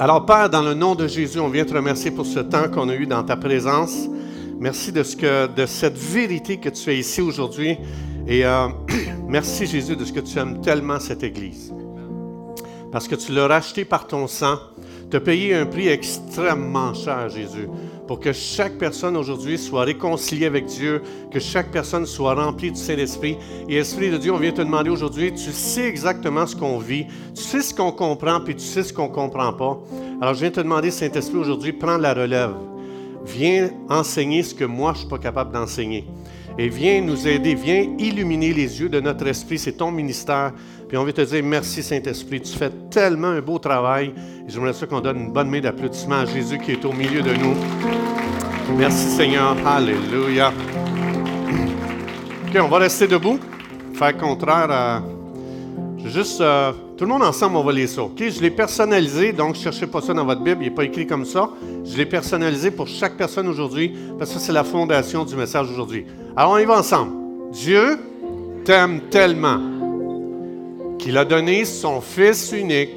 Alors, Père, dans le nom de Jésus, on vient te remercier pour ce temps qu'on a eu dans ta présence. Merci de, ce que, de cette vérité que tu es ici aujourd'hui. Et euh, merci, Jésus, de ce que tu aimes tellement cette Église. Parce que tu l'as racheté par ton sang. Tu as payé un prix extrêmement cher, Jésus, pour que chaque personne aujourd'hui soit réconciliée avec Dieu, que chaque personne soit remplie du Saint-Esprit. Et Esprit de Dieu, on vient te demander aujourd'hui, tu sais exactement ce qu'on vit, tu sais ce qu'on comprend, puis tu sais ce qu'on ne comprend pas. Alors je viens te demander, Saint-Esprit, aujourd'hui, prends la relève. Viens enseigner ce que moi, je ne suis pas capable d'enseigner. Et viens nous aider, viens illuminer les yeux de notre esprit. C'est ton ministère. Puis on veut te dire merci, Saint-Esprit. Tu fais tellement un beau travail. Et j'aimerais ça qu'on donne une bonne main d'applaudissement à Jésus qui est au milieu de nous. Merci, Seigneur. Alléluia. OK, on va rester debout. Faire contraire à. Juste. Euh, tout le monde ensemble, on va lire ça. OK? Je l'ai personnalisé, donc ne cherchez pas ça dans votre Bible, il n'est pas écrit comme ça. Je l'ai personnalisé pour chaque personne aujourd'hui, parce que c'est la fondation du message aujourd'hui. Alors, on y va ensemble. Dieu t'aime tellement qu'il a donné son Fils unique,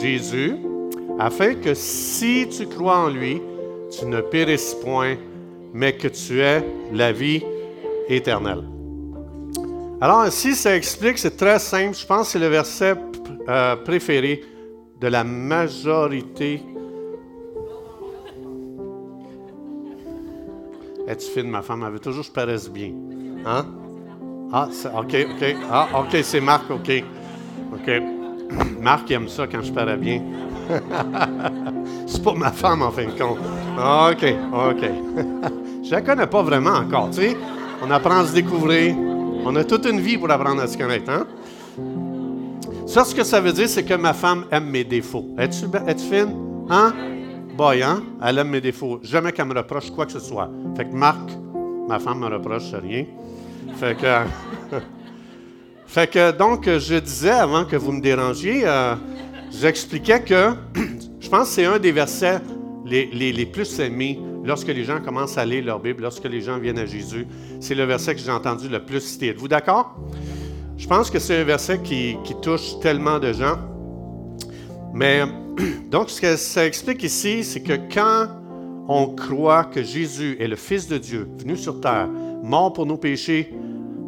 Jésus, afin que si tu crois en lui, tu ne périsses point, mais que tu aies la vie éternelle. Alors, ici, ça explique, c'est très simple. Je pense que c'est le verset euh, préféré de la majorité. Es-tu fine, ma femme? Elle veut toujours que je paraisse bien. Hein? Ah, OK, OK. Ah, OK, c'est Marc, OK. OK. Marc aime ça quand je parais bien. c'est pas ma femme, en fin de compte. OK, OK. je la connais pas vraiment encore, tu. On apprend à se découvrir. On a toute une vie pour apprendre à se connaître, hein? Ça, ce que ça veut dire, c'est que ma femme aime mes défauts. Es-tu es fine? Hein? Boy, hein? Elle aime mes défauts. Jamais qu'elle me reproche quoi que ce soit. Fait que Marc, ma femme me reproche rien. Fait que. fait que, donc, je disais avant que vous me dérangiez, euh, j'expliquais que je pense que c'est un des versets les, les, plus aimés lorsque les gens commencent à lire leur Bible, lorsque les gens viennent à Jésus. C'est le verset que j'ai entendu le plus citer. Êtes-vous d'accord? Je pense que c'est un verset qui, touche tellement de gens. Mais donc, ce que ça explique ici, c'est que quand on croit que Jésus est le Fils de Dieu, venu sur terre, mort pour nos péchés,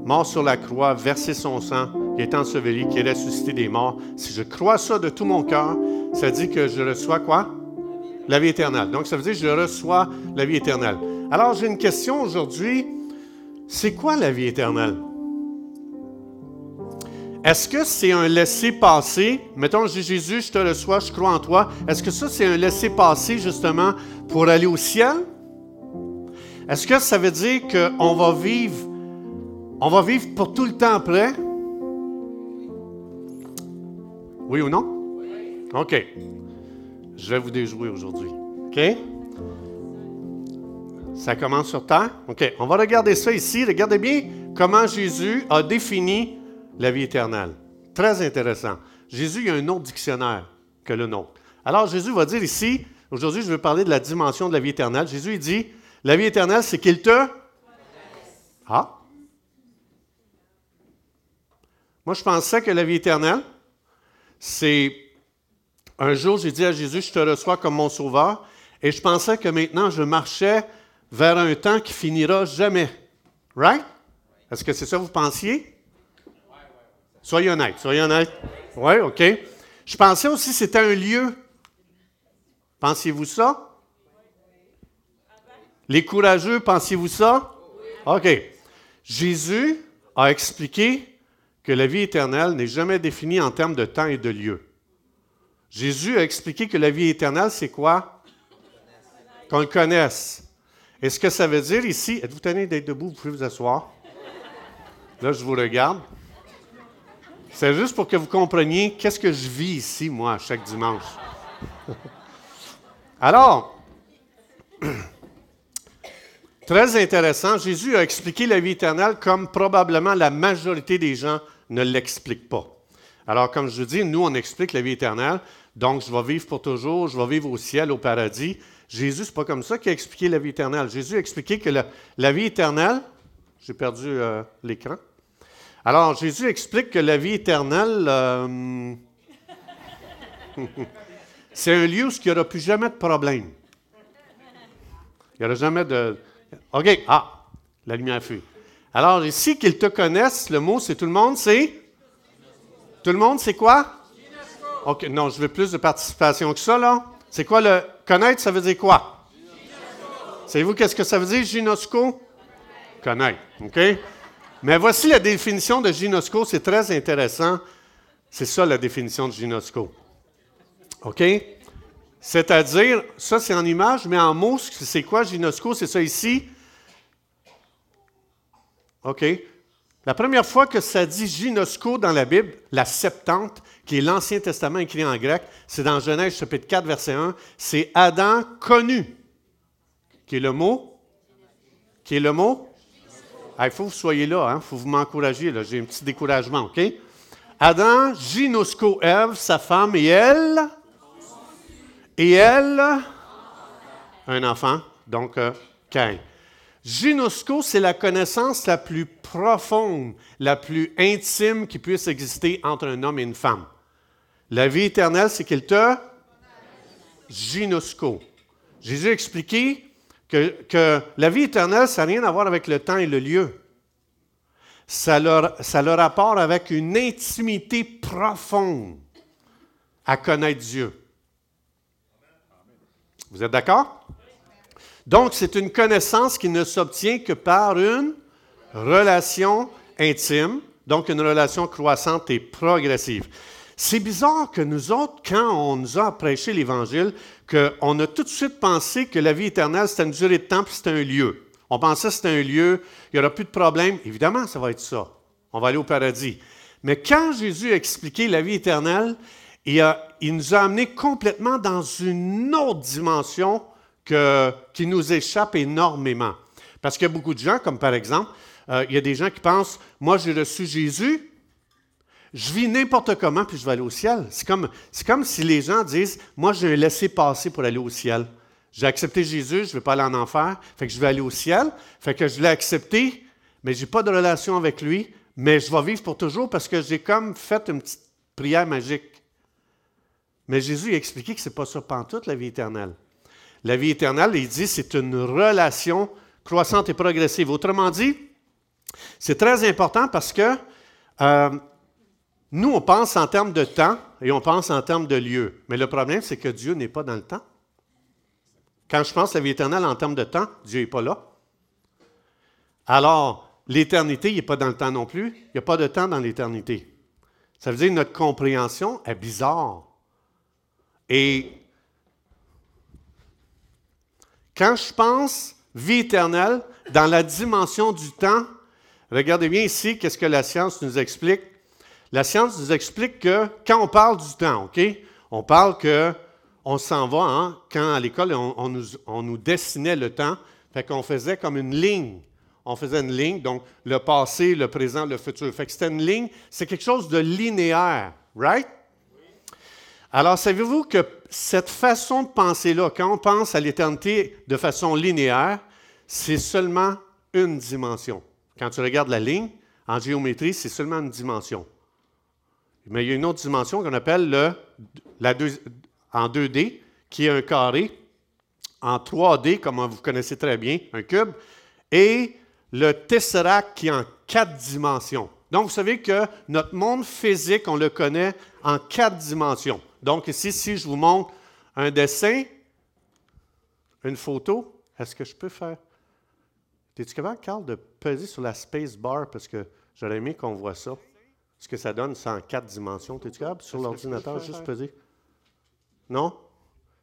mort sur la croix, versé son sang, qui est enseveli, qui est ressuscité des morts, si je crois ça de tout mon cœur, ça dit que je reçois quoi? La vie éternelle. Donc, ça veut dire que je reçois la vie éternelle. Alors, j'ai une question aujourd'hui. C'est quoi la vie éternelle? Est-ce que c'est un laisser-passer? Mettons, Jésus, je te reçois, je crois en toi. Est-ce que ça, c'est un laisser-passer justement pour aller au ciel? Est-ce que ça veut dire qu'on va vivre, on va vivre pour tout le temps après? Oui ou non? OK. Je vais vous déjouer aujourd'hui. OK? Ça commence sur terre? OK. On va regarder ça ici. Regardez bien comment Jésus a défini la vie éternelle. Très intéressant. Jésus, il y a un autre dictionnaire que le nôtre. Alors, Jésus va dire ici, aujourd'hui, je veux parler de la dimension de la vie éternelle. Jésus, il dit, la vie éternelle, c'est qu'il te... Ah? Moi, je pensais que la vie éternelle, c'est... Un jour, j'ai dit à Jésus, je te reçois comme mon sauveur, et je pensais que maintenant, je marchais vers un temps qui finira jamais. Right? Est-ce que c'est ça que vous pensiez? Soyez honnête, soyez honnête. Oui, OK. Je pensais aussi que c'était un lieu. Pensiez-vous ça? Les courageux, pensiez-vous ça? OK. Jésus a expliqué que la vie éternelle n'est jamais définie en termes de temps et de lieu. Jésus a expliqué que la vie éternelle, c'est quoi? Qu'on le connaisse. Et ce que ça veut dire ici, êtes-vous tenu d'être debout? Vous pouvez vous asseoir. Là, je vous regarde. C'est juste pour que vous compreniez qu'est-ce que je vis ici, moi, chaque dimanche. Alors, très intéressant, Jésus a expliqué la vie éternelle comme probablement la majorité des gens ne l'expliquent pas. Alors, comme je vous dis, nous, on explique la vie éternelle. Donc, je vais vivre pour toujours, je vais vivre au ciel, au paradis. Jésus, ce n'est pas comme ça qu'il a expliqué la vie éternelle. Jésus a expliqué que la, vie éternelle, j'ai perdu euh, l'écran. Alors, Jésus explique que la vie éternelle, euh, c'est un lieu où il n'y aura plus jamais de problème. Il n'y aura jamais de. OK, ah, la lumière fuit. Alors, ici, qu'ils te connaissent, le mot, c'est tout le monde, c'est? Tout le monde, c'est quoi? OK, non, je veux plus de participation que ça, là. C'est quoi le. Connaître, ça veut dire quoi? Savez-vous qu'est-ce que ça veut dire, ginosco? Connaître, OK? Mais voici la définition de ginosco, c'est très intéressant. C'est ça la définition de ginosco. OK? C'est-à-dire, ça c'est en image, mais en mots, c'est quoi ginosco? C'est ça ici. OK? La première fois que ça dit ginosco dans la Bible, la Septante, qui est l'Ancien Testament écrit en grec, c'est dans Genèse chapitre 4, verset 1, c'est Adam connu, qui est le mot, qui est le mot? Il faut que vous soyez là, il hein? faut vous m'encourager, j'ai un petit découragement, OK? Adam, ginosco Ève, sa femme, et elle, et elle, un enfant, donc euh. Ginosco, c'est la connaissance la plus profonde, la plus intime qui puisse exister entre un homme et une femme. La vie éternelle, c'est qu'il te ginosco. Jésus a expliqué que, la vie éternelle, ça n'a rien à voir avec le temps et le lieu. Ça a, ça rapport avec une intimité profonde à connaître Dieu. Vous êtes d'accord? Donc, c'est une connaissance qui ne s'obtient que par une relation intime, donc une relation croissante et progressive. C'est bizarre que nous autres, quand on nous a prêché l'Évangile, qu'on a tout de suite pensé que la vie éternelle, c'était une durée de temps, puis c'était un lieu. On pensait que c'était un lieu, il n'y aura plus de problème. Évidemment, ça va être ça. On va aller au paradis. Mais quand Jésus a expliqué la vie éternelle, il, nous a amenés complètement dans une autre dimension qui nous échappe énormément. Parce qu'il y a beaucoup de gens, comme par exemple, euh, il y a des gens qui pensent, moi j'ai reçu Jésus, je vis n'importe comment, puis je vais aller au ciel. C'est comme, c'est comme si les gens disent, moi j'ai un laissé-passer pour aller au ciel. J'ai accepté Jésus, je ne vais pas aller en enfer, fait que je vais aller au ciel, fait que je l'ai accepté, mais je n'ai pas de relation avec lui, mais je vais vivre pour toujours parce que j'ai comme fait une petite prière magique. Mais Jésus a expliqué que ce n'est pas ça toute la vie éternelle. La vie éternelle, il dit, c'est une relation croissante et progressive. Autrement dit, c'est très important parce que euh, nous, on pense en termes de temps et on pense en termes de lieu. Mais le problème, c'est que Dieu n'est pas dans le temps. Quand je pense à la vie éternelle en termes de temps, Dieu n'est pas là. Alors, l'éternité, il n'est pas dans le temps non plus. Il n'y a pas de temps dans l'éternité. Ça veut dire que notre compréhension est bizarre. Et quand je pense vie éternelle dans la dimension du temps, regardez bien ici, qu'est-ce que la science nous explique. La science nous explique que quand on parle du temps, OK, on parle que on s'en va, hein, quand à l'école, on, nous, on, nous, dessinait le temps, fait qu'on faisait comme une ligne. On faisait une ligne, donc le passé, le présent, le futur. Fait que c'était une ligne, c'est quelque chose de linéaire, right? Alors, savez-vous que cette façon de penser-là, quand on pense à l'éternité de façon linéaire, c'est seulement une dimension. Quand tu regardes la ligne, en géométrie, c'est seulement une dimension. Mais il y a une autre dimension qu'on appelle le, la en 2D, qui est un carré, en 3D, comme vous connaissez très bien, un cube, et le tesseract qui est en quatre dimensions. Donc, vous savez que notre monde physique, on le connaît en quatre dimensions. Donc ici, si je vous montre un dessin, une photo, est-ce que je peux faire? Es-tu capable, Carl, de peser sur la space bar parce que j'aurais aimé qu'on voit ça? Ce que ça donne, c'est en quatre dimensions. Es-tu capable sur l'ordinateur juste peser? Non?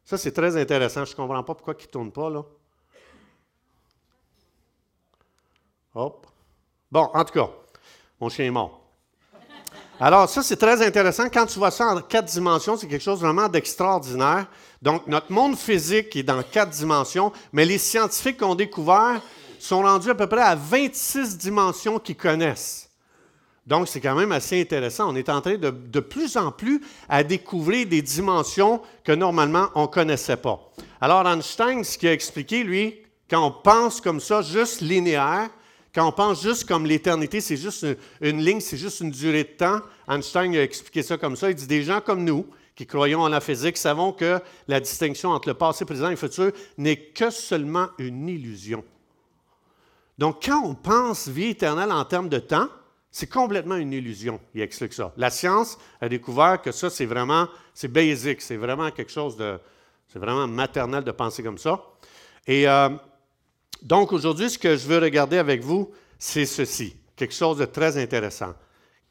Ça, c'est très intéressant. Je ne comprends pas pourquoi il ne tourne pas, là. Hop. Bon, en tout cas, mon chien est mort. Alors, ça, c'est très intéressant. Quand tu vois ça en quatre dimensions, c'est quelque chose vraiment d'extraordinaire. Donc, notre monde physique est dans quatre dimensions, mais les scientifiques ont découvert sont rendus à peu près à 26 dimensions qu'ils connaissent. Donc, c'est quand même assez intéressant. On est en train de, de plus en plus à découvrir des dimensions que normalement on ne connaissait pas. Alors, Einstein, ce qu'il a expliqué, lui, quand on pense comme ça, juste linéaire, quand on pense juste comme l'éternité, c'est juste une, ligne, c'est juste une durée de temps, Einstein a expliqué ça comme ça. Il dit des gens comme nous, qui croyons en la physique, savons que la distinction entre le passé, présent et futur n'est que seulement une illusion. Donc, quand on pense vie éternelle en termes de temps, c'est complètement une illusion. Il explique ça. La science a découvert que ça, c'est vraiment, c'est basic, c'est vraiment quelque chose de, c'est vraiment maternel de penser comme ça. Et euh, donc, aujourd'hui, ce que je veux regarder avec vous, c'est ceci, quelque chose de très intéressant.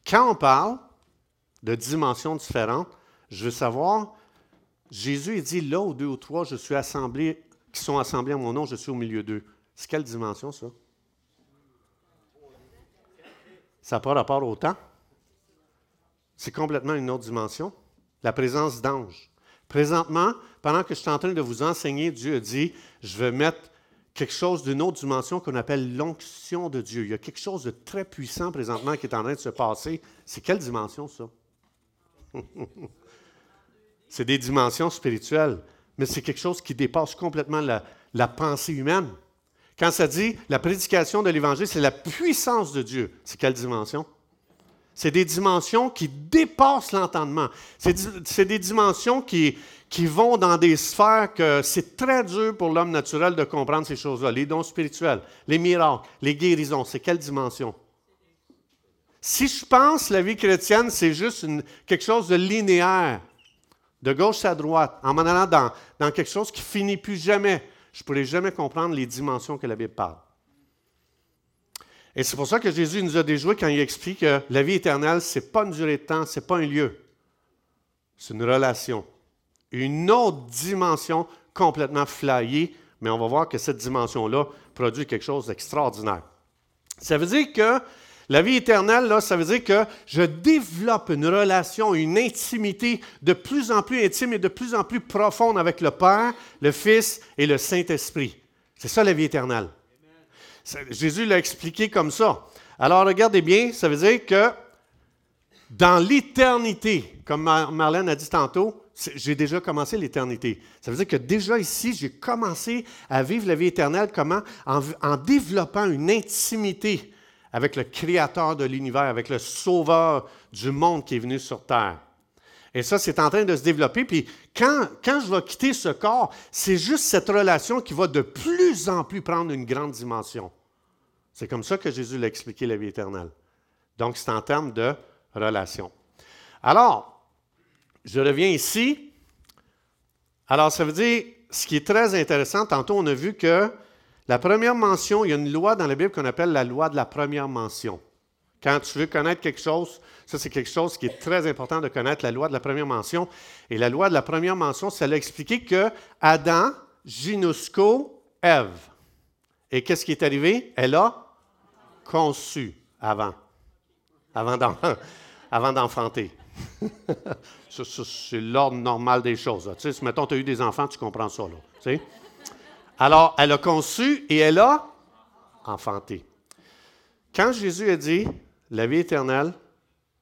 Quand on parle de dimensions différentes, je veux savoir, Jésus il dit, là où deux ou trois, je suis assemblé, qui sont assemblés en mon nom, je suis au milieu d'eux. C'est quelle dimension ça? Ça n'a pas rapport au temps. C'est complètement une autre dimension. La présence d'anges. Présentement, pendant que je suis en train de vous enseigner, Dieu a dit, je vais mettre quelque chose d'une autre dimension qu'on appelle l'onction de Dieu. Il y a quelque chose de très puissant présentement qui est en train de se passer. C'est quelle dimension ça? c'est des dimensions spirituelles, mais c'est quelque chose qui dépasse complètement la, pensée humaine. Quand ça dit la prédication de l'Évangile, c'est la puissance de Dieu. C'est quelle dimension? C'est des dimensions qui dépassent l'entendement. C'est des dimensions qui, qui vont dans des sphères que c'est très dur pour l'homme naturel de comprendre ces choses-là. Les dons spirituels, les miracles, les guérisons, c'est quelle dimension? Si je pense la vie chrétienne, c'est juste quelque chose de linéaire, de gauche à droite, en m'en allant dans, dans quelque chose qui finit plus jamais je ne pourrai jamais comprendre les dimensions que la Bible parle. Et c'est pour ça que Jésus nous a déjoué quand il explique que la vie éternelle, ce n'est pas une durée de temps, ce n'est pas un lieu. C'est une relation. Une autre dimension complètement flyée, mais on va voir que cette dimension-là produit quelque chose d'extraordinaire. Ça veut dire que la vie éternelle, là, ça veut dire que je développe une relation, une intimité de plus en plus intime et de plus en plus profonde avec le Père, le Fils et le Saint-Esprit. C'est ça la vie éternelle. Jésus l'a expliqué comme ça. Alors regardez bien, ça veut dire que dans l'éternité, comme Marlène a dit tantôt, j'ai déjà commencé l'éternité. Ça veut dire que déjà ici, j'ai commencé à vivre la vie éternelle comment? en développant une intimité avec le Créateur de l'univers, avec le Sauveur du monde qui est venu sur Terre. Et ça, c'est en train de se développer. Puis quand, quand je vais quitter ce corps, c'est juste cette relation qui va de plus en plus prendre une grande dimension. C'est comme ça que Jésus l'a expliqué la vie éternelle. Donc, c'est en termes de relation. Alors, je reviens ici. Alors, ça veut dire, ce qui est très intéressant, tantôt on a vu que la première mention, il y a une loi dans la Bible qu'on appelle la loi de la première mention. Quand tu veux connaître quelque chose, ça c'est quelque chose qui est très important de connaître, la loi de la première mention. Et la loi de la première mention, ça l'a expliqué que Adam, Ginusco, Ève. Et qu'est-ce qui est arrivé? Elle a conçu avant. Avant d'enfanter. C'est l'ordre normal des choses. Tu si mettons, tu as eu des enfants, tu comprends ça. Là? Alors, elle a conçu et elle a enfanté. Quand Jésus a dit, la vie éternelle,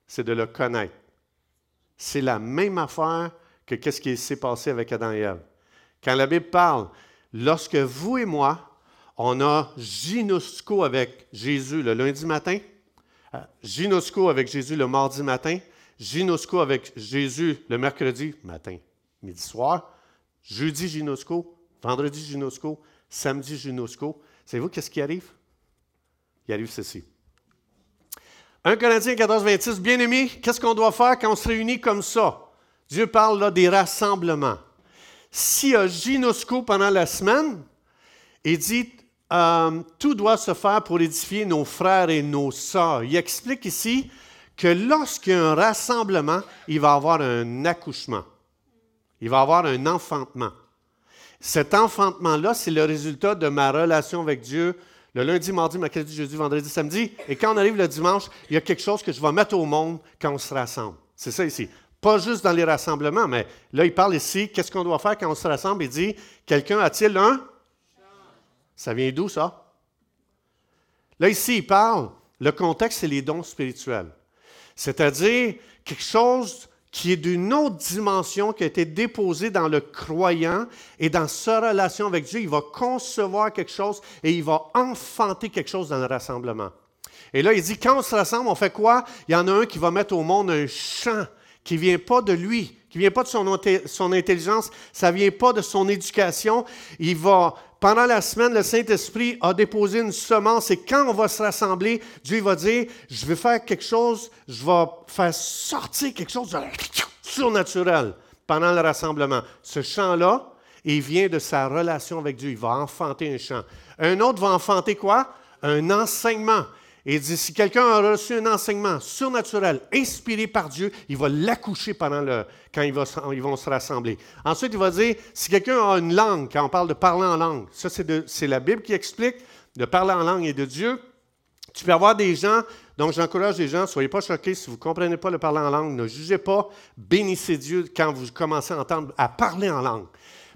c'est de le connaître. C'est la même affaire que qu'est-ce qui s'est passé avec Adam et Ève. Quand la Bible parle, lorsque vous et moi, on a gynosco avec Jésus le lundi matin, euh, gynosco avec Jésus le mardi matin, gynosco avec Jésus le mercredi matin, midi soir, jeudi gynosco, Vendredi, Ginosco. Samedi, Ginosco. Savez-vous qu'est-ce qui arrive? Il arrive ceci. 1 Corinthiens 14, 26. Bien-aimés, qu'est-ce qu'on doit faire quand on se réunit comme ça? Dieu parle là des rassemblements. S'il y a Ginosco pendant la semaine, il dit euh, tout doit se faire pour édifier nos frères et nos sœurs. Il explique ici que lorsqu'il y a un rassemblement, il va avoir un accouchement. Il va avoir un enfantement. Cet enfantement-là, c'est le résultat de ma relation avec Dieu le lundi, mardi, mercredi, jeudi, vendredi, samedi. Et quand on arrive le dimanche, il y a quelque chose que je vais mettre au monde quand on se rassemble. C'est ça ici. Pas juste dans les rassemblements, mais là, il parle ici, qu'est-ce qu'on doit faire quand on se rassemble? Il dit, quelqu'un a-t-il un? Ça vient d'où ça? Là, ici, il parle, le contexte, c'est les dons spirituels. C'est-à-dire quelque chose qui est d'une autre dimension qui a été déposée dans le croyant et dans sa relation avec Dieu, il va concevoir quelque chose et il va enfanter quelque chose dans le rassemblement. Et là, il dit, quand on se rassemble, on fait quoi? Il y en a un qui va mettre au monde un chant qui ne vient pas de lui, qui ne vient pas de son, son intelligence, ça ne vient pas de son éducation. Il va, pendant la semaine, le Saint-Esprit a déposé une semence et quand on va se rassembler, Dieu va dire, je vais faire quelque chose, je vais faire sortir quelque chose de surnaturel pendant le rassemblement. Ce chant-là, il vient de sa relation avec Dieu. Il va enfanter un chant. Un autre va enfanter quoi? Un enseignement. Et il dit, si quelqu'un a reçu un enseignement surnaturel, inspiré par Dieu, il va l'accoucher pendant le, quand ils, vont se rassembler. Ensuite, il va dire, si quelqu'un a une langue, quand on parle de parler en langue, ça c'est la Bible qui explique, de parler en langue et de Dieu. Tu peux avoir des gens, donc j'encourage les gens, soyez pas choqués si vous ne comprenez pas le parler en langue, ne jugez pas, bénissez Dieu quand vous commencez à entendre, à parler en langue.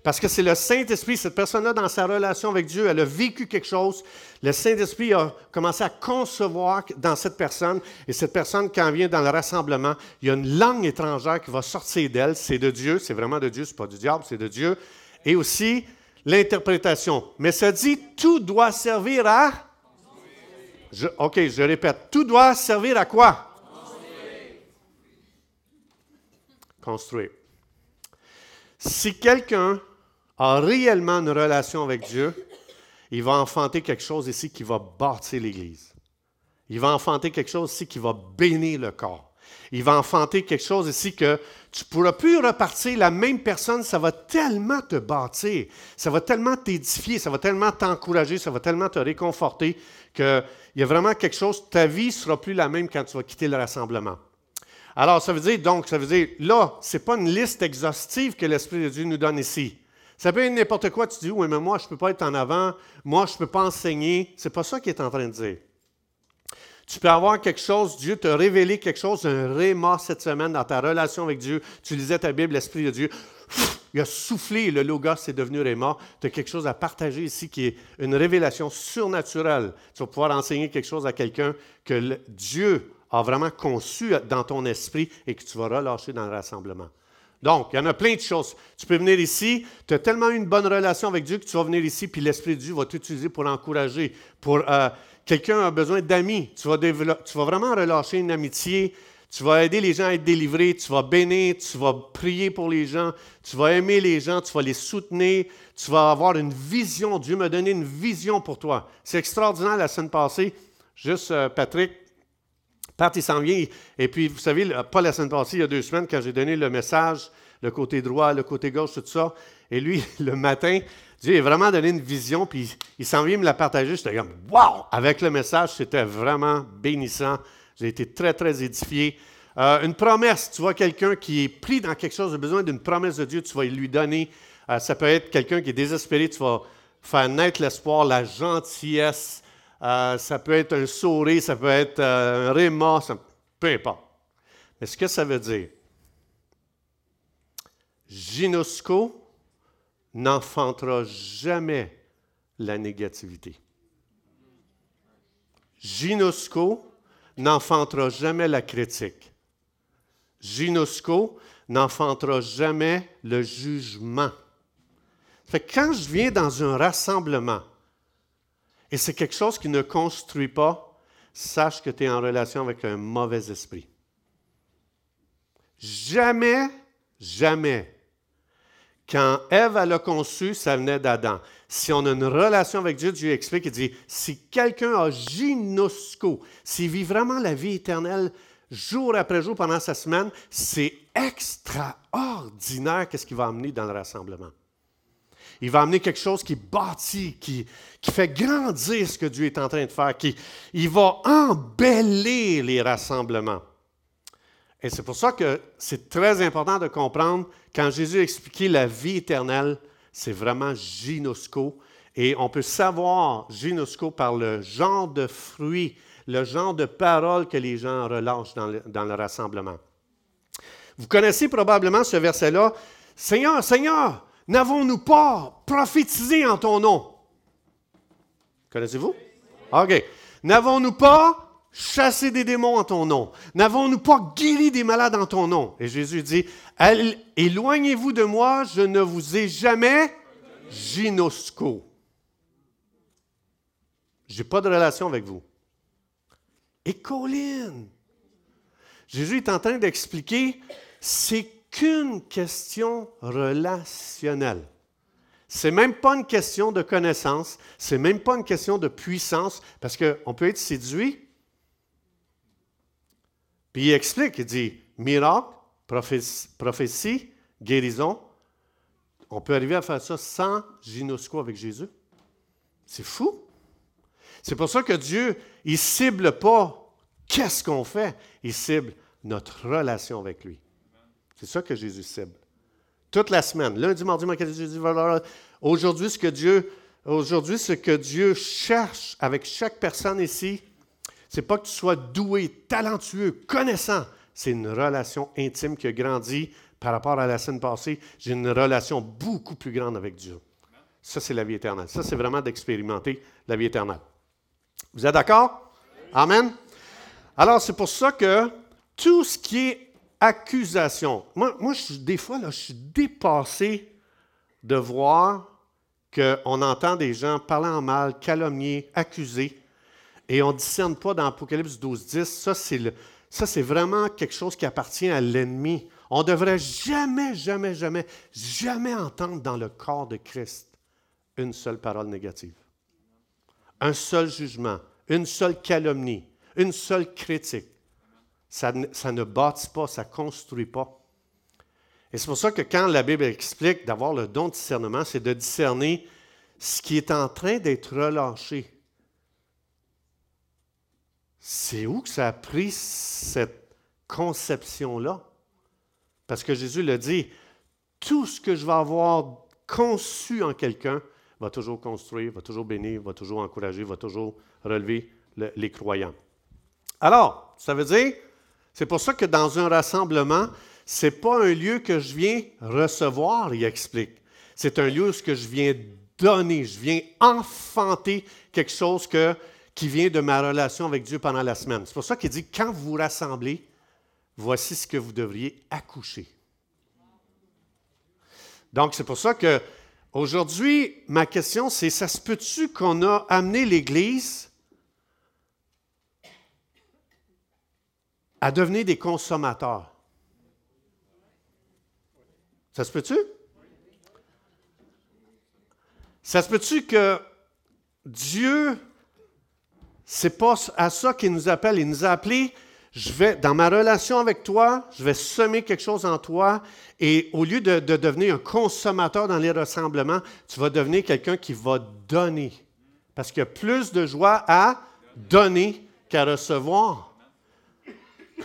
Parce que c'est le Saint-Esprit, cette personne-là, dans sa relation avec Dieu, elle a vécu quelque chose. Le Saint-Esprit a commencé à concevoir dans cette personne. Et cette personne, quand elle vient dans le rassemblement, il y a une langue étrangère qui va sortir d'elle. C'est de Dieu, c'est vraiment de Dieu, ce n'est pas du diable, c'est de Dieu. Et aussi l'interprétation. Mais ça dit, tout doit servir à... OK, je répète. Tout doit servir à quoi? Construire. Si quelqu'un a réellement une relation avec Dieu, il va enfanter quelque chose ici qui va bâtir l'Église. Il va enfanter quelque chose ici qui va bénir le corps. Il va enfanter quelque chose ici que tu ne pourras plus repartir la même personne, ça va tellement te bâtir, ça va tellement t'édifier, ça va tellement t'encourager, ça va tellement te réconforter qu'il y a vraiment quelque chose, ta vie ne sera plus la même quand tu vas quitter le rassemblement. Alors, ça veut dire, donc, ça veut dire, là, ce n'est pas une liste exhaustive que l'Esprit de Dieu nous donne ici. Ça peut être n'importe quoi. Tu dis, oui, mais moi, je ne peux pas être en avant. Moi, je ne peux pas enseigner. Ce n'est pas ça qu'il est en train de dire. Tu peux avoir quelque chose, Dieu t'a révélé quelque chose, un réma cette semaine dans ta relation avec Dieu. Tu lisais ta Bible, l'Esprit de Dieu. Il a soufflé, le Logos est devenu réma. Tu as quelque chose à partager ici qui est une révélation surnaturelle. Tu vas pouvoir enseigner quelque chose à quelqu'un que Dieu a vraiment conçu dans ton esprit et que tu vas relâcher dans le rassemblement. Donc, il y en a plein de choses. Tu peux venir ici, tu as tellement une bonne relation avec Dieu que tu vas venir ici, puis l'Esprit de Dieu va t'utiliser pour encourager. Pour euh, quelqu'un a besoin d'amis, tu vas, vraiment relâcher une amitié. Tu vas aider les gens à être délivrés, tu vas bénir, tu vas prier pour les gens, tu vas aimer les gens, tu vas les soutenir, tu vas avoir une vision. Dieu m'a donné une vision pour toi. C'est extraordinaire la semaine passée. Juste, euh, Patrick, Pat, il s'en vient. Et puis, vous savez, pas la semaine passée, il y a deux semaines, quand j'ai donné le message, le côté droit, le côté gauche, tout ça. Et lui, le matin, Dieu a vraiment donné une vision, puis il s'en vient me la partager. J'étais comme, wow! Avec le message, c'était vraiment bénissant. J'ai été très, très édifié. Euh, une promesse, tu vois quelqu'un qui est pris dans quelque chose, a besoin d'une promesse de Dieu, tu vas lui donner. Euh, ça peut être quelqu'un qui est désespéré, tu vas faire naître l'espoir, la gentillesse, euh, ça peut être un sourire, ça peut être euh, un réma, peu importe. Mais ce que ça veut dire, Ginosco n'enfantera jamais la négativité. Ginosco n'enfantera jamais la critique. Ginosco n'enfantera jamais le jugement. Fait quand je viens dans un rassemblement, et c'est quelque chose qui ne construit pas, sache que tu es en relation avec un mauvais esprit. Jamais, jamais, quand Ève l'a conçu, ça venait d'Adam. Si on a une relation avec Dieu, Dieu explique, il dit, si quelqu'un a ginosco, s'il vit vraiment la vie éternelle jour après jour pendant sa semaine, c'est extraordinaire qu'est-ce qu'il va amener dans le rassemblement. Il va amener quelque chose qui bâtit, qui, qui fait grandir ce que Dieu est en train de faire, qui, il va embellir les rassemblements. Et c'est pour ça que c'est très important de comprendre, quand Jésus a expliqué la vie éternelle, c'est vraiment gynosco. Et on peut savoir gynosco par le genre de fruits, le genre de paroles que les gens relâchent dans le, dans le rassemblement. Vous connaissez probablement ce verset-là. Seigneur, Seigneur, N'avons-nous pas prophétisé en ton nom? Connaissez-vous? OK. N'avons-nous pas chassé des démons en ton nom? N'avons-nous pas guéri des malades en ton nom? Et Jésus dit, éloignez-vous de moi, je ne vous ai jamais ginosco. Je n'ai pas de relation avec vous. Et Colline, Jésus est en train d'expliquer c'est qu'une question relationnelle. C'est même pas une question de connaissance, c'est même pas une question de puissance, parce qu'on peut être séduit. Puis il explique, il dit miracle, prophétie, guérison. On peut arriver à faire ça sans gynosco avec Jésus. C'est fou. C'est pour ça que Dieu, il cible pas qu'est-ce qu'on fait, il cible notre relation avec lui. C'est ça que Jésus cible. Toute la semaine, lundi, mardi, mercredi, jeudi, aujourd'hui, ce que Dieu, aujourd'hui, ce que Dieu cherche avec chaque personne ici, c'est pas que tu sois doué, talentueux, connaissant. C'est une relation intime qui a grandi par rapport à la semaine passée. J'ai une relation beaucoup plus grande avec Dieu. Ça, c'est la vie éternelle. Ça, c'est vraiment d'expérimenter la vie éternelle. Vous êtes d'accord? Amen. Alors, c'est pour ça que tout ce qui est accusation, moi, moi des fois, je suis dépassé de voir qu'on entend des gens parler en mal, calomnier, accuser, et on ne discerne pas dans Apocalypse 12, 10. Ça, c'est, ça, c'est vraiment quelque chose qui appartient à l'ennemi. On ne devrait jamais, jamais, jamais, jamais entendre dans le corps de Christ une seule parole négative. Un seul jugement, une seule calomnie, une seule critique. Ça, ne bâtit pas, ça ne construit pas. Et c'est pour ça que quand la Bible explique d'avoir le don de discernement, c'est de discerner ce qui est en train d'être relâché. C'est où que ça a pris cette conception-là? Parce que Jésus le dit, tout ce que je vais avoir conçu en quelqu'un va toujours construire, va toujours bénir, va toujours encourager, va toujours relever les croyants. Alors, ça veut dire, c'est pour ça que dans un rassemblement, ce n'est pas un lieu que je viens recevoir, il explique. C'est un lieu où je viens donner, je viens enfanter quelque chose qui vient de ma relation avec Dieu pendant la semaine. C'est pour ça qu'il dit, quand vous vous rassemblez, voici ce que vous devriez accoucher. Donc, c'est pour ça que aujourd'hui, ma question, c'est, ça se peut-tu qu'on a amené l'Église à devenir des consommateurs? Ça se peut-tu? Ça se peut-tu que Dieu, c'est pas à ça qu'il nous appelle? Il nous a appelés, je vais, dans ma relation avec toi, je vais semer quelque chose en toi et au lieu de, de devenir un consommateur dans les rassemblements, tu vas devenir quelqu'un qui va donner. Parce qu'il y a plus de joie à donner qu'à recevoir.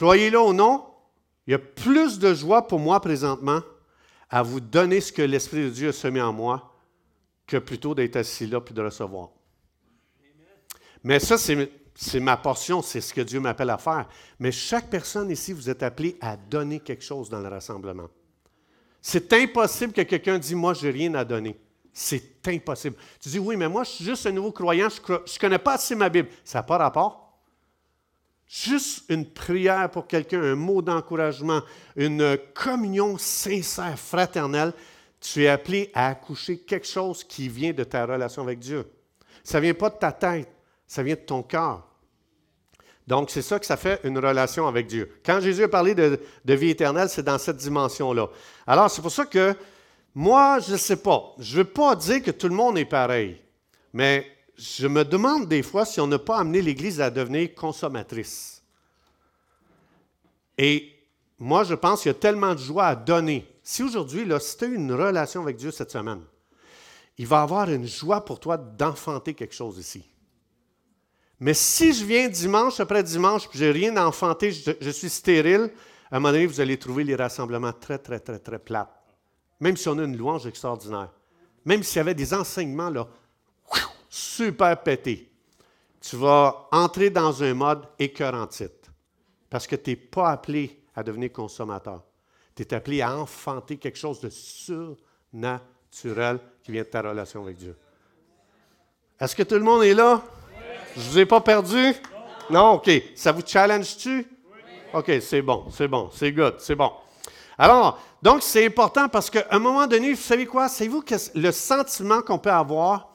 Croyez-le ou non, il y a plus de joie pour moi présentement à vous donner ce que l'Esprit de Dieu a semé en moi que plutôt d'être assis là puis de recevoir. Mais ça, c'est ma portion, c'est ce que Dieu m'appelle à faire. Mais chaque personne ici, vous êtes appelé à donner quelque chose dans le rassemblement. C'est impossible que quelqu'un dise Moi, je n'ai rien à donner. C'est impossible. Tu dis Oui, mais moi, je suis juste un nouveau croyant, je ne connais pas assez ma Bible. Ça n'a pas rapport. Juste une prière pour quelqu'un, un mot d'encouragement, une communion sincère, fraternelle, tu es appelé à accoucher quelque chose qui vient de ta relation avec Dieu. Ça ne vient pas de ta tête, ça vient de ton cœur. Donc, c'est ça que ça fait une relation avec Dieu. Quand Jésus a parlé de, de vie éternelle, c'est dans cette dimension-là. Alors, c'est pour ça que moi, je ne sais pas. Je ne veux pas dire que tout le monde est pareil, mais je me demande des fois si on n'a pas amené l'Église à devenir consommatrice. Et moi, je pense qu'il y a tellement de joie à donner. Si aujourd'hui, là, si tu as une relation avec Dieu cette semaine, il va y avoir une joie pour toi d'enfanter quelque chose ici. Mais si je viens dimanche après dimanche, puis je n'ai rien enfanté, je, je, suis stérile, à un moment donné, vous allez trouver les rassemblements très, très, très, très plats. Même si on a une louange extraordinaire. Même s'il y avait des enseignements là, super pété, tu vas entrer dans un mode écœurantite parce que tu n'es pas appelé à devenir consommateur. Tu es appelé à enfanter quelque chose de surnaturel qui vient de ta relation avec Dieu. Est-ce que tout le monde est là? Je ne vous ai pas perdu? Non? OK. Ça vous challenge-tu? OK, c'est bon, c'est bon, c'est good, c'est bon. Alors, donc, c'est important parce qu'à un moment donné, vous savez quoi? Savez-vous que le sentiment qu'on peut avoir,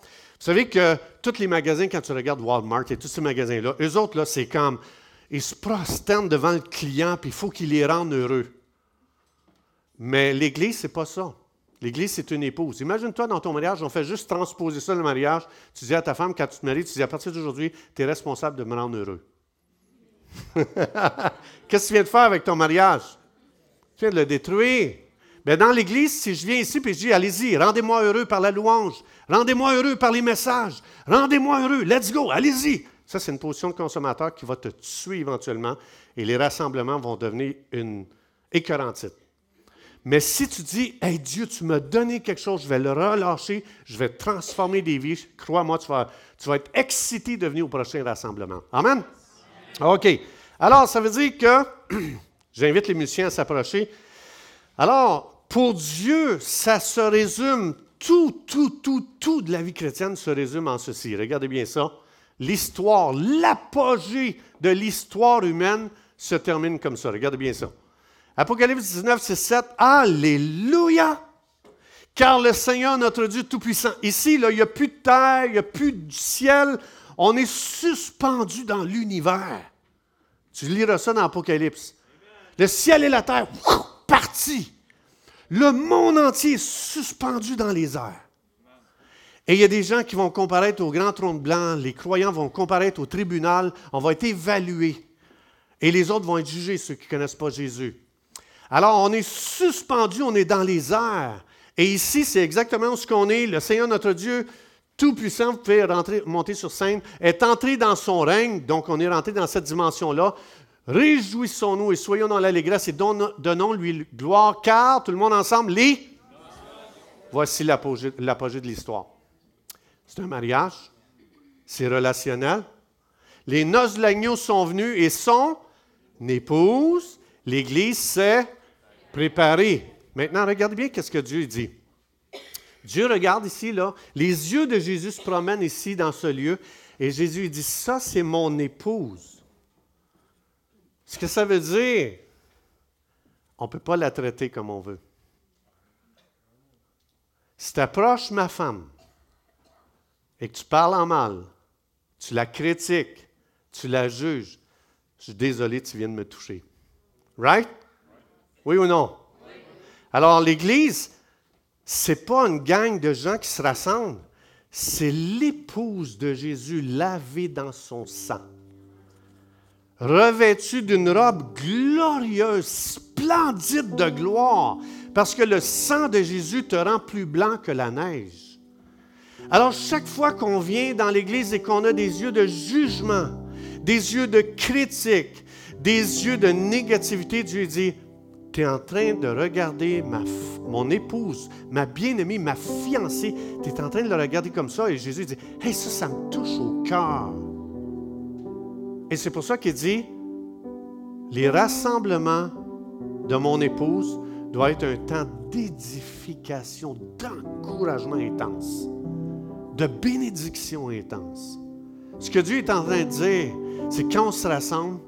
savez que tous les magasins, quand tu regardes Walmart et tous ces magasins-là, eux autres, là, c'est comme, ils se prosternent devant le client, puis il faut qu'ils les rendent heureux. Mais l'Église, c'est pas ça. L'Église, c'est une épouse. Imagine-toi dans ton mariage, on fait juste transposer ça le mariage. Tu dis à ta femme, quand tu te maries, tu dis à partir d'aujourd'hui, tu es responsable de me rendre heureux. Qu'est-ce que tu viens de faire avec ton mariage? Tu viens de le détruire. Mais dans l'Église, si je viens ici et je dis, allez-y, rendez-moi heureux par la louange, rendez-moi heureux par les messages, rendez-moi heureux, let's go, allez-y. Ça, c'est une position de consommateur qui va te tuer éventuellement et les rassemblements vont devenir une écœurantite. Mais si tu dis, Hey Dieu, tu m'as donné quelque chose, je vais le relâcher, je vais transformer des vies, crois-moi, tu vas, tu vas être excité de venir au prochain rassemblement. Amen? OK. Alors, ça veut dire que, j'invite les musiciens à s'approcher. Alors, pour Dieu, ça se résume, tout, tout, tout, tout de la vie chrétienne se résume en ceci. Regardez bien ça. L'histoire, l'apogée de l'histoire humaine se termine comme ça. Regardez bien ça. Apocalypse 19, c'est 7. Alléluia! Car le Seigneur, notre Dieu Tout-Puissant, ici, là, il n'y a plus de terre, il n'y a plus de ciel. On est suspendu dans l'univers. Tu liras ça dans Apocalypse. Le ciel et la terre, partis. Le monde entier est suspendu dans les airs. Et il y a des gens qui vont comparaître au grand trône blanc, les croyants vont comparaître au tribunal, on va être évalués. Et les autres vont être jugés, ceux qui ne connaissent pas Jésus. Alors, on est suspendu, on est dans les airs. Et ici, c'est exactement ce qu'on est. Le Seigneur notre Dieu, tout-puissant, vous pouvez monter sur scène, est entré dans son règne. Donc, on est rentré dans cette dimension-là. Réjouissons-nous et soyons dans l'allégresse et donnons-lui gloire, car, tout le monde ensemble, les... Voici l'apogée de l'histoire. C'est un mariage, c'est relationnel. Les noces de l'agneau sont venues et son épouse, l'Église s'est préparée. Maintenant, regardez bien ce que Dieu dit. Dieu regarde ici, là, les yeux de Jésus se promènent ici dans ce lieu, et Jésus dit, ça c'est mon épouse. Ce que ça veut dire, on ne peut pas la traiter comme on veut. Si tu approches ma femme et que tu parles en mal, tu la critiques, tu la juges, je suis désolé, tu viens de me toucher. Right? Oui ou non? Alors, l'Église, c'est pas une gang de gens qui se rassemblent, c'est l'épouse de Jésus lavée dans son sang revêtu d'une robe glorieuse, splendide de gloire, parce que le sang de Jésus te rend plus blanc que la neige. Alors chaque fois qu'on vient dans l'Église et qu'on a des yeux de jugement, des yeux de critique, des yeux de négativité, Dieu dit, tu es en train de regarder ma, mon épouse, ma bien-aimée, ma fiancée, tu es en train de le regarder comme ça, et Jésus dit, hey, ça, ça me touche au cœur. Et c'est pour ça qu'il dit, les rassemblements de mon épouse doivent être un temps d'édification, d'encouragement intense, de bénédiction intense. Ce que Dieu est en train de dire, c'est quand on se rassemble,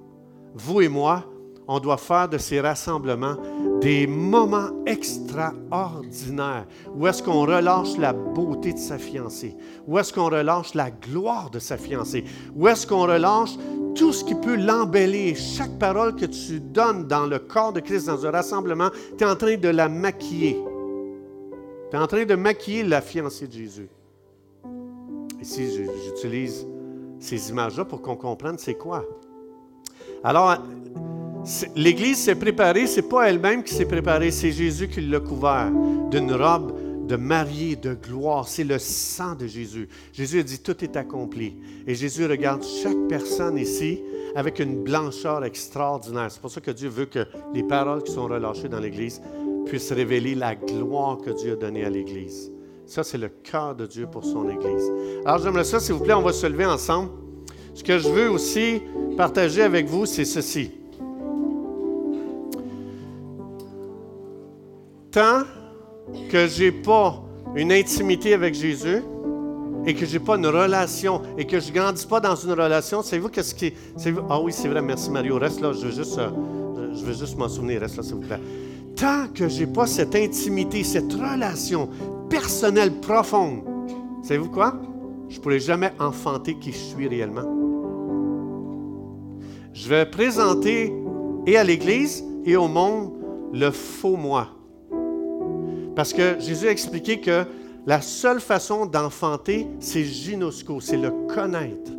vous et moi, on doit faire de ces rassemblements des moments extraordinaires où est-ce qu'on relâche la beauté de sa fiancée, où est-ce qu'on relâche la gloire de sa fiancée, où est-ce qu'on relâche tout ce qui peut l'embellir. Chaque parole que tu donnes dans le corps de Christ, dans un rassemblement, tu es en train de la maquiller. Tu es en train de maquiller la fiancée de Jésus. Ici, j'utilise ces images-là pour qu'on comprenne c'est quoi. Alors, l'Église s'est préparée, ce n'est pas elle-même qui s'est préparée, c'est Jésus qui l'a couvert d'une robe de mariée de gloire. C'est le sang de Jésus. Jésus a dit, tout est accompli. Et Jésus regarde chaque personne ici avec une blancheur extraordinaire. C'est pour ça que Dieu veut que les paroles qui sont relâchées dans l'Église puissent révéler la gloire que Dieu a donnée à l'Église. Ça, c'est le cœur de Dieu pour son Église. Alors, j'aimerais ça, s'il vous plaît, on va se lever ensemble. Ce que je veux aussi partager avec vous, c'est ceci. Tant que je n'ai pas une intimité avec Jésus et que je n'ai pas une relation et que je ne grandis pas dans une relation, savez-vous qu'est-ce qui. ah oui, c'est vrai, merci Mario. Reste là, je veux juste, euh, je veux juste m'en souvenir. Reste là, s'il vous plaît. Tant que je n'ai pas cette intimité, cette relation personnelle profonde, savez-vous quoi? Je ne pourrai jamais enfanter qui je suis réellement. Je vais présenter et à l'Église et au monde le faux moi Parce que Jésus a expliqué que la seule façon d'enfanter, c'est gynosco, c'est le connaître.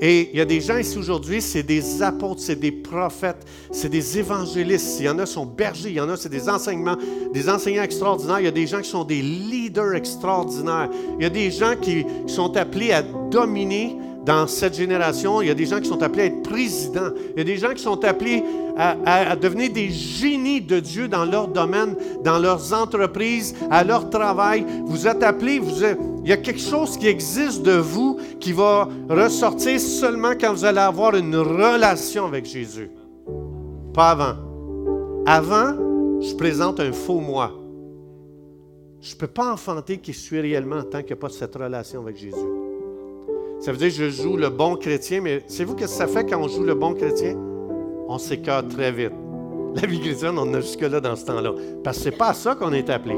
Et il y a des gens ici aujourd'hui, c'est des apôtres, c'est des prophètes, c'est des évangélistes. Il y en a qui sont bergers, il y en a c'est des enseignements, des enseignants extraordinaires. Il y a des gens qui sont des leaders extraordinaires. Il y a des gens qui sont appelés à dominer dans cette génération, il y a des gens qui sont appelés à être présidents. Il y a des gens qui sont appelés à, devenir des génies de Dieu dans leur domaine, dans leurs entreprises, à leur travail. Vous êtes appelés, il y a quelque chose qui existe de vous qui va ressortir seulement quand vous allez avoir une relation avec Jésus. Pas avant. Avant, je présente un faux moi. Je ne peux pas enfanter qui suis réellement tant qu'il n'y a pas cette relation avec Jésus. Ça veut dire que je joue le bon chrétien, mais savez-vous que ça fait quand on joue le bon chrétien? On s'écarte très vite. La vie chrétienne, on a jusque-là dans ce temps-là. Parce que ce n'est pas à ça qu'on est appelé.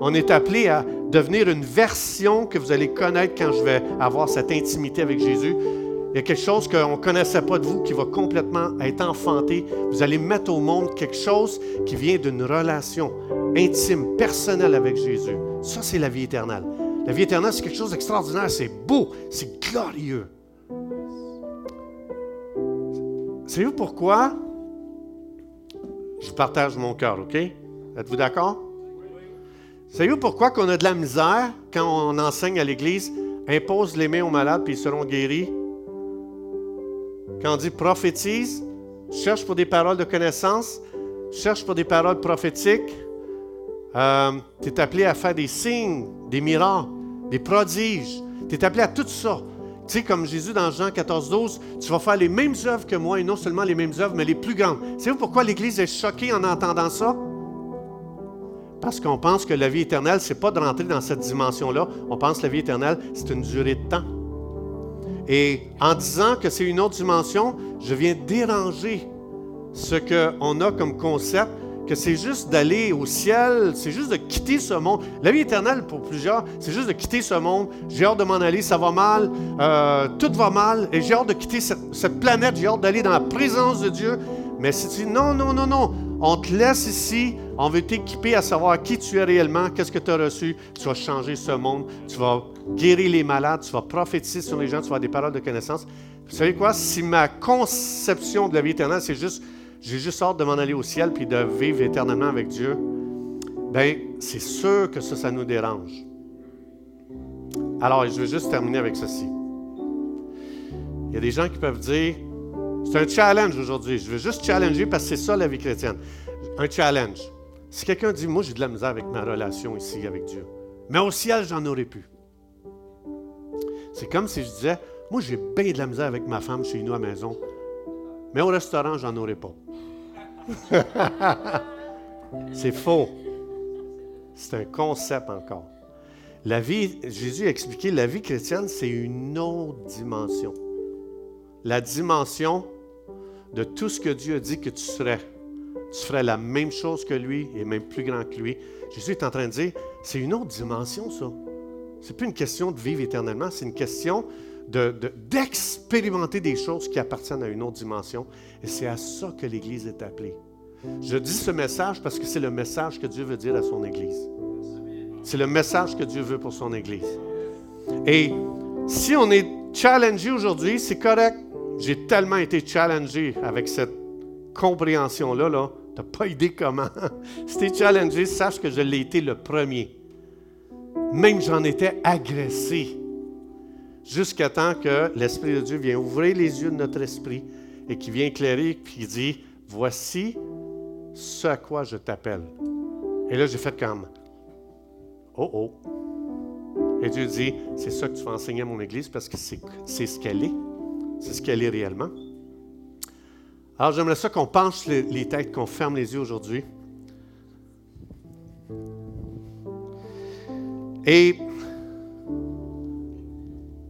On est appelé à devenir une version que vous allez connaître quand je vais avoir cette intimité avec Jésus. Il y a quelque chose qu'on ne connaissait pas de vous qui va complètement être enfanté. Vous allez mettre au monde quelque chose qui vient d'une relation intime, personnelle avec Jésus. Ça, c'est la vie éternelle. La vie éternelle, c'est quelque chose d'extraordinaire, c'est beau, c'est glorieux. Savez-vous pourquoi? Je partage mon cœur, OK? Êtes-vous d'accord? Savez-vous pourquoi qu'on a de la misère quand on enseigne à l'Église, impose les mains aux malades puis ils seront guéris? Quand on dit prophétise, cherche pour des paroles de connaissance, cherche pour des paroles prophétiques, euh, tu es appelé à faire des signes, des miracles des prodiges. Tu es appelé à tout ça. Tu sais, comme Jésus dans Jean 14, 12, tu vas faire les mêmes œuvres que moi, et non seulement les mêmes œuvres, mais les plus grandes. Savez-vous pourquoi l'Église est choquée en entendant ça? Parce qu'on pense que la vie éternelle, ce n'est pas de rentrer dans cette dimension-là. On pense que la vie éternelle, c'est une durée de temps. Et en disant que c'est une autre dimension, je viens déranger ce qu'on a comme concept que c'est juste d'aller au ciel, c'est juste de quitter ce monde. La vie éternelle, pour plusieurs, c'est juste de quitter ce monde. J'ai hâte de m'en aller, ça va mal, euh, tout va mal, et j'ai hâte de quitter cette, planète, j'ai hâte d'aller dans la présence de Dieu. Mais si tu dis non, non, non, non, on te laisse ici, on veut t'équiper à savoir qui tu es réellement, qu'est-ce que tu as reçu, tu vas changer ce monde, tu vas guérir les malades, tu vas prophétiser sur les gens, tu vas avoir des paroles de connaissance. Vous savez quoi? Si ma conception de la vie éternelle, c'est juste j'ai juste hâte de m'en aller au ciel puis de vivre éternellement avec Dieu, bien, c'est sûr que ça, ça nous dérange. Alors, je vais juste terminer avec ceci. Il y a des gens qui peuvent dire, c'est un challenge aujourd'hui. Je veux juste challenger parce que c'est ça la vie chrétienne. Un challenge. Si quelqu'un dit, moi j'ai de la misère avec ma relation ici avec Dieu, mais au ciel, j'en aurais pu. C'est comme si je disais, moi j'ai bien de la misère avec ma femme chez nous à la maison, mais au restaurant, j'en aurais pas. c'est faux. C'est un concept encore. La vie, Jésus a expliqué, la vie chrétienne, c'est une autre dimension. La dimension de tout ce que Dieu a dit que tu serais. Tu ferais la même chose que lui et même plus grand que lui. Jésus est en train de dire, c'est une autre dimension, ça. C'est plus une question de vivre éternellement, c'est une question d'expérimenter des choses qui appartiennent à une autre dimension. Et c'est à ça que l'Église est appelée. Je dis ce message parce que c'est le message que Dieu veut dire à son Église. C'est le message que Dieu veut pour son Église. Et si on est challengé aujourd'hui, c'est correct. J'ai tellement été challengé avec cette compréhension-là. Là. Tu n'as pas idée comment. si tu es challengé, sache que je l'ai été le premier. Même j'en étais agressé jusqu'à temps que l'Esprit de Dieu vienne ouvrir les yeux de notre esprit et qui vient éclairer, et qui dit, voici ce à quoi je t'appelle. Et là, j'ai fait comme, oh oh. Et Dieu dit, c'est ça que tu vas enseigner à mon Église parce que c'est ce qu'elle est. C'est ce qu'elle est réellement. Alors, j'aimerais ça qu'on penche les, les têtes, qu'on ferme les yeux aujourd'hui. Et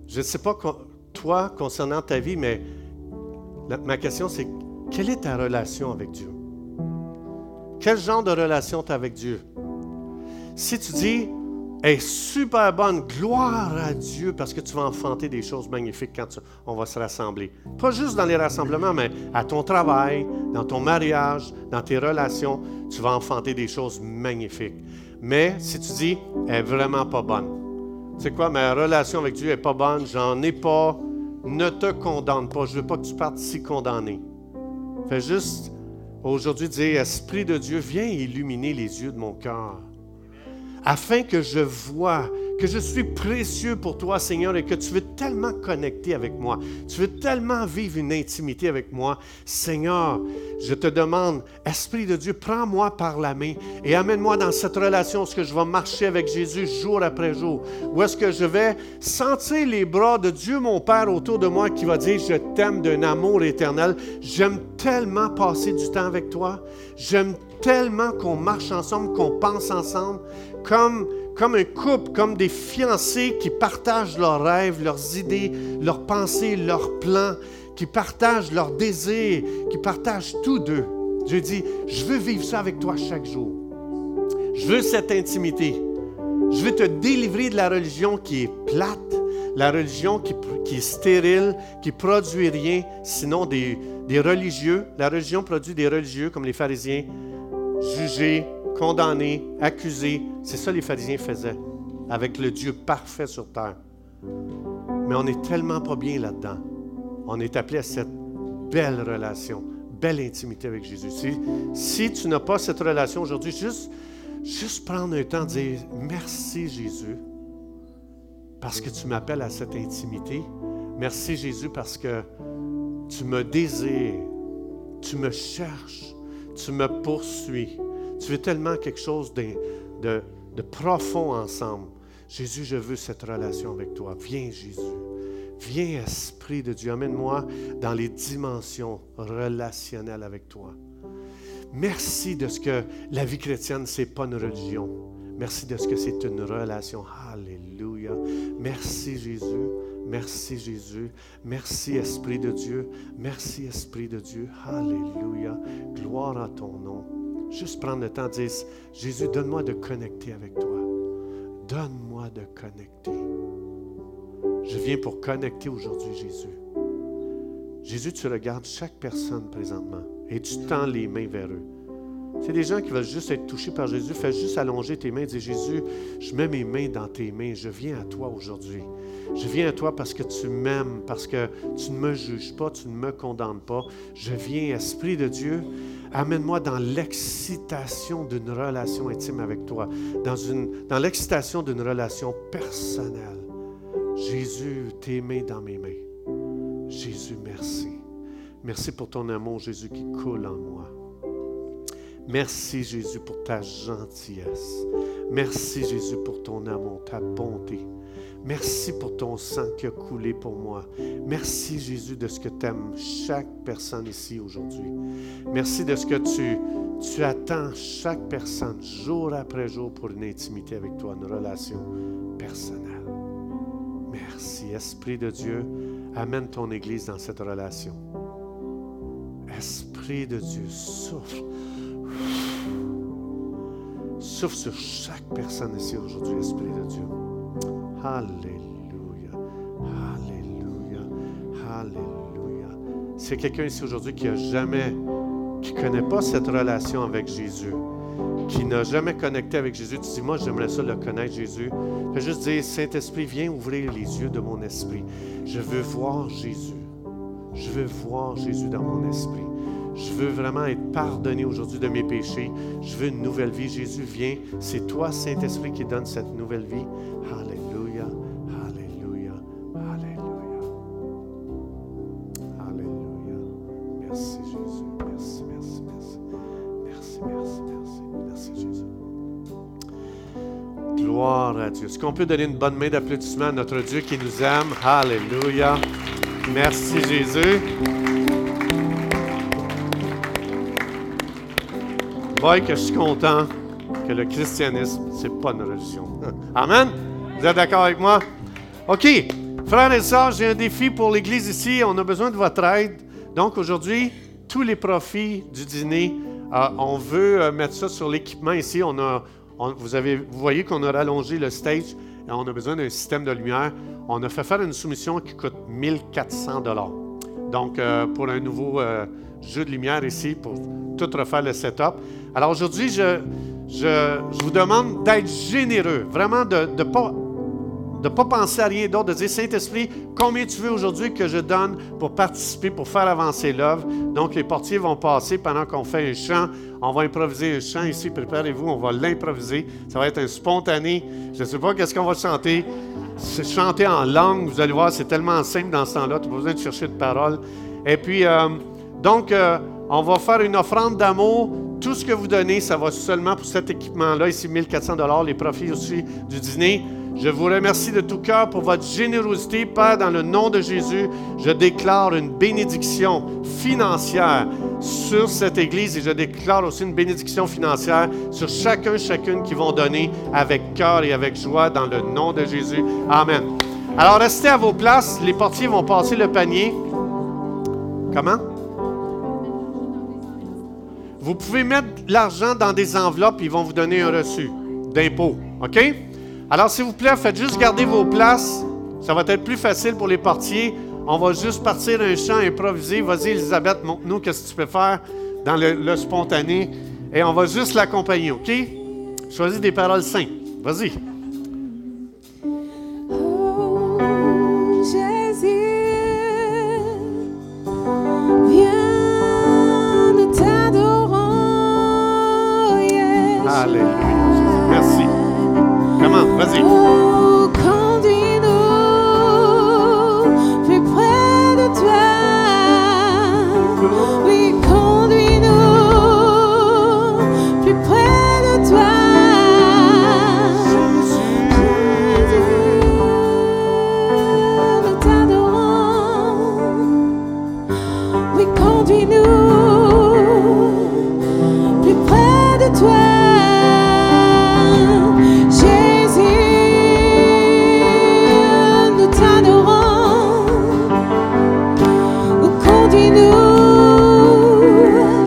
je ne sais pas toi concernant ta vie, mais ma question c'est quelle est ta relation avec Dieu? Quel genre de relation tu as avec Dieu? Si tu dis, est super bonne, gloire à Dieu, parce que tu vas enfanter des choses magnifiques quand on va se rassembler. Pas juste dans les rassemblements, mais à ton travail, dans ton mariage, dans tes relations, tu vas enfanter des choses magnifiques. Mais si tu dis, elle est vraiment pas bonne. Sais quoi, ma relation avec Dieu est pas bonne, j'en ai pas, ne te condamne pas. Je veux pas que tu partes si condamné. Fais juste aujourd'hui dire, Esprit de Dieu, viens illuminer les yeux de mon cœur, afin que je vois que je suis précieux pour toi, Seigneur, et que tu veux tellement connecter avec moi. Tu veux tellement vivre une intimité avec moi. Seigneur, je te demande, Esprit de Dieu, prends-moi par la main et amène-moi dans cette relation est-ce que je vais marcher avec Jésus jour après jour, où est-ce que je vais sentir les bras de Dieu, mon Père, autour de moi qui va dire, je t'aime d'un amour éternel. J'aime tellement passer du temps avec toi. J'aime tellement qu'on marche ensemble, qu'on pense ensemble, comme comme un couple, comme des fiancés qui partagent leurs rêves, leurs idées, leurs pensées, leurs plans, qui partagent leurs désirs, qui partagent tous d'eux. Je dis, je veux vivre ça avec toi chaque jour. Je veux cette intimité. Je veux te délivrer de la religion qui est plate, la religion qui, est stérile, qui produit rien, sinon des, des religieux. La religion produit des religieux comme les pharisiens, jugés, condamnés, accusés. C'est ça les pharisiens faisaient avec le Dieu parfait sur terre. Mais on n'est tellement pas bien là-dedans. On est appelé à cette belle relation, belle intimité avec Jésus. Si, tu n'as pas cette relation aujourd'hui, juste, juste prendre un temps de dire merci Jésus parce que tu m'appelles à cette intimité. Merci Jésus parce que tu me désires, tu me cherches, tu me poursuis. Tu veux tellement quelque chose de, profond ensemble. Jésus, je veux cette relation avec toi. Viens, Jésus. Viens, Esprit de Dieu. Amène-moi dans les dimensions relationnelles avec toi. Merci de ce que la vie chrétienne, ce n'est pas une religion. Merci de ce que c'est une relation. Alléluia. Merci, Jésus. Merci, Jésus. Merci, Esprit de Dieu. Merci, Esprit de Dieu. Alléluia. Gloire à ton nom. Juste prendre le temps de dire, Jésus, donne-moi de connecter avec toi. Donne-moi de connecter. Je viens pour connecter aujourd'hui, Jésus. Jésus, tu regardes chaque personne présentement et tu tends les mains vers eux. C'est des gens qui veulent juste être touchés par Jésus. Fais juste allonger tes mains et dis Jésus, je mets mes mains dans tes mains. Je viens à toi aujourd'hui. Je viens à toi parce que tu m'aimes, parce que tu ne me juges pas, tu ne me condamnes pas. Je viens, Esprit de Dieu, Amène-moi dans l'excitation d'une relation intime avec toi, dans, dans l'excitation d'une relation personnelle. Jésus, tes mains dans mes mains. Jésus, merci. Merci pour ton amour, Jésus, qui coule en moi. Merci, Jésus, pour ta gentillesse. Merci, Jésus, pour ton amour, ta bonté. Merci pour ton sang qui a coulé pour moi. Merci Jésus de ce que tu aimes chaque personne ici aujourd'hui. Merci de ce que tu, tu attends chaque personne jour après jour pour une intimité avec toi, une relation personnelle. Merci Esprit de Dieu, amène ton Église dans cette relation. Esprit de Dieu, souffle. Souffle sur chaque personne ici aujourd'hui, Esprit de Dieu. Alléluia. Alléluia. Alléluia. C'est quelqu'un ici aujourd'hui qui a jamais, qui ne connaît pas cette relation avec Jésus, qui n'a jamais connecté avec Jésus, tu dis, moi, j'aimerais ça le connaître, Jésus. Fais juste dire, Saint-Esprit, viens ouvrir les yeux de mon esprit. Je veux voir Jésus. Je veux voir Jésus dans mon esprit. Je veux vraiment être pardonné aujourd'hui de mes péchés. Je veux une nouvelle vie. Jésus, viens. C'est toi, Saint-Esprit, qui donne cette nouvelle vie. Est-ce qu'on peut donner une bonne main d'applaudissement à notre Dieu qui nous aime? Alléluia. Merci Jésus. Voyez que je suis content que le christianisme, ce n'est pas une religion. Amen? Vous êtes d'accord avec moi? OK. Frères et sœurs, j'ai un défi pour l'Église ici. On a besoin de votre aide. Donc aujourd'hui, tous les profits du dîner, euh, on veut euh, mettre ça sur l'équipement ici. Vous, avez, vous voyez qu'on a rallongé le stage et on a besoin d'un système de lumière. On a fait faire une soumission qui coûte 1400 dollars. Donc, euh, pour un nouveau jeu de lumière ici, pour tout refaire le setup. Alors aujourd'hui, je, je, vous demande d'être généreux, vraiment de ne pas, de pas penser à rien d'autre, de dire Saint-Esprit, combien tu veux aujourd'hui que je donne pour participer, pour faire avancer l'œuvre? Donc, les portiers vont passer pendant qu'on fait un chant. On va improviser un chant ici, préparez-vous, on va l'improviser. Ça va être un spontané. Je ne sais pas qu'est-ce qu'on va chanter. Chanter en langue, vous allez voir, c'est tellement simple dans ce temps-là, tu n'as pas besoin de chercher de paroles. Et puis, euh, donc, euh, on va faire une offrande d'amour. Tout ce que vous donnez, ça va seulement pour cet équipement-là, ici 1400 les profits aussi du dîner. Je vous remercie de tout cœur pour votre générosité. Père, dans le nom de Jésus, je déclare une bénédiction financière sur cette Église et je déclare aussi une bénédiction financière sur chacun, chacune qui vont donner avec cœur et avec joie dans le nom de Jésus. Amen. Alors restez à vos places. Les portiers vont passer le panier. Comment? Vous pouvez mettre l'argent dans des enveloppes, ils vont vous donner un reçu d'impôt. OK? Alors, s'il vous plaît, faites juste garder vos places. Ça va être plus facile pour les portiers. On va juste partir un chant improvisé. Vas-y, Elisabeth, montre-nous qu'est-ce que tu peux faire dans le, spontané. Et on va juste l'accompagner, OK? Choisis des paroles simples. Vas-y.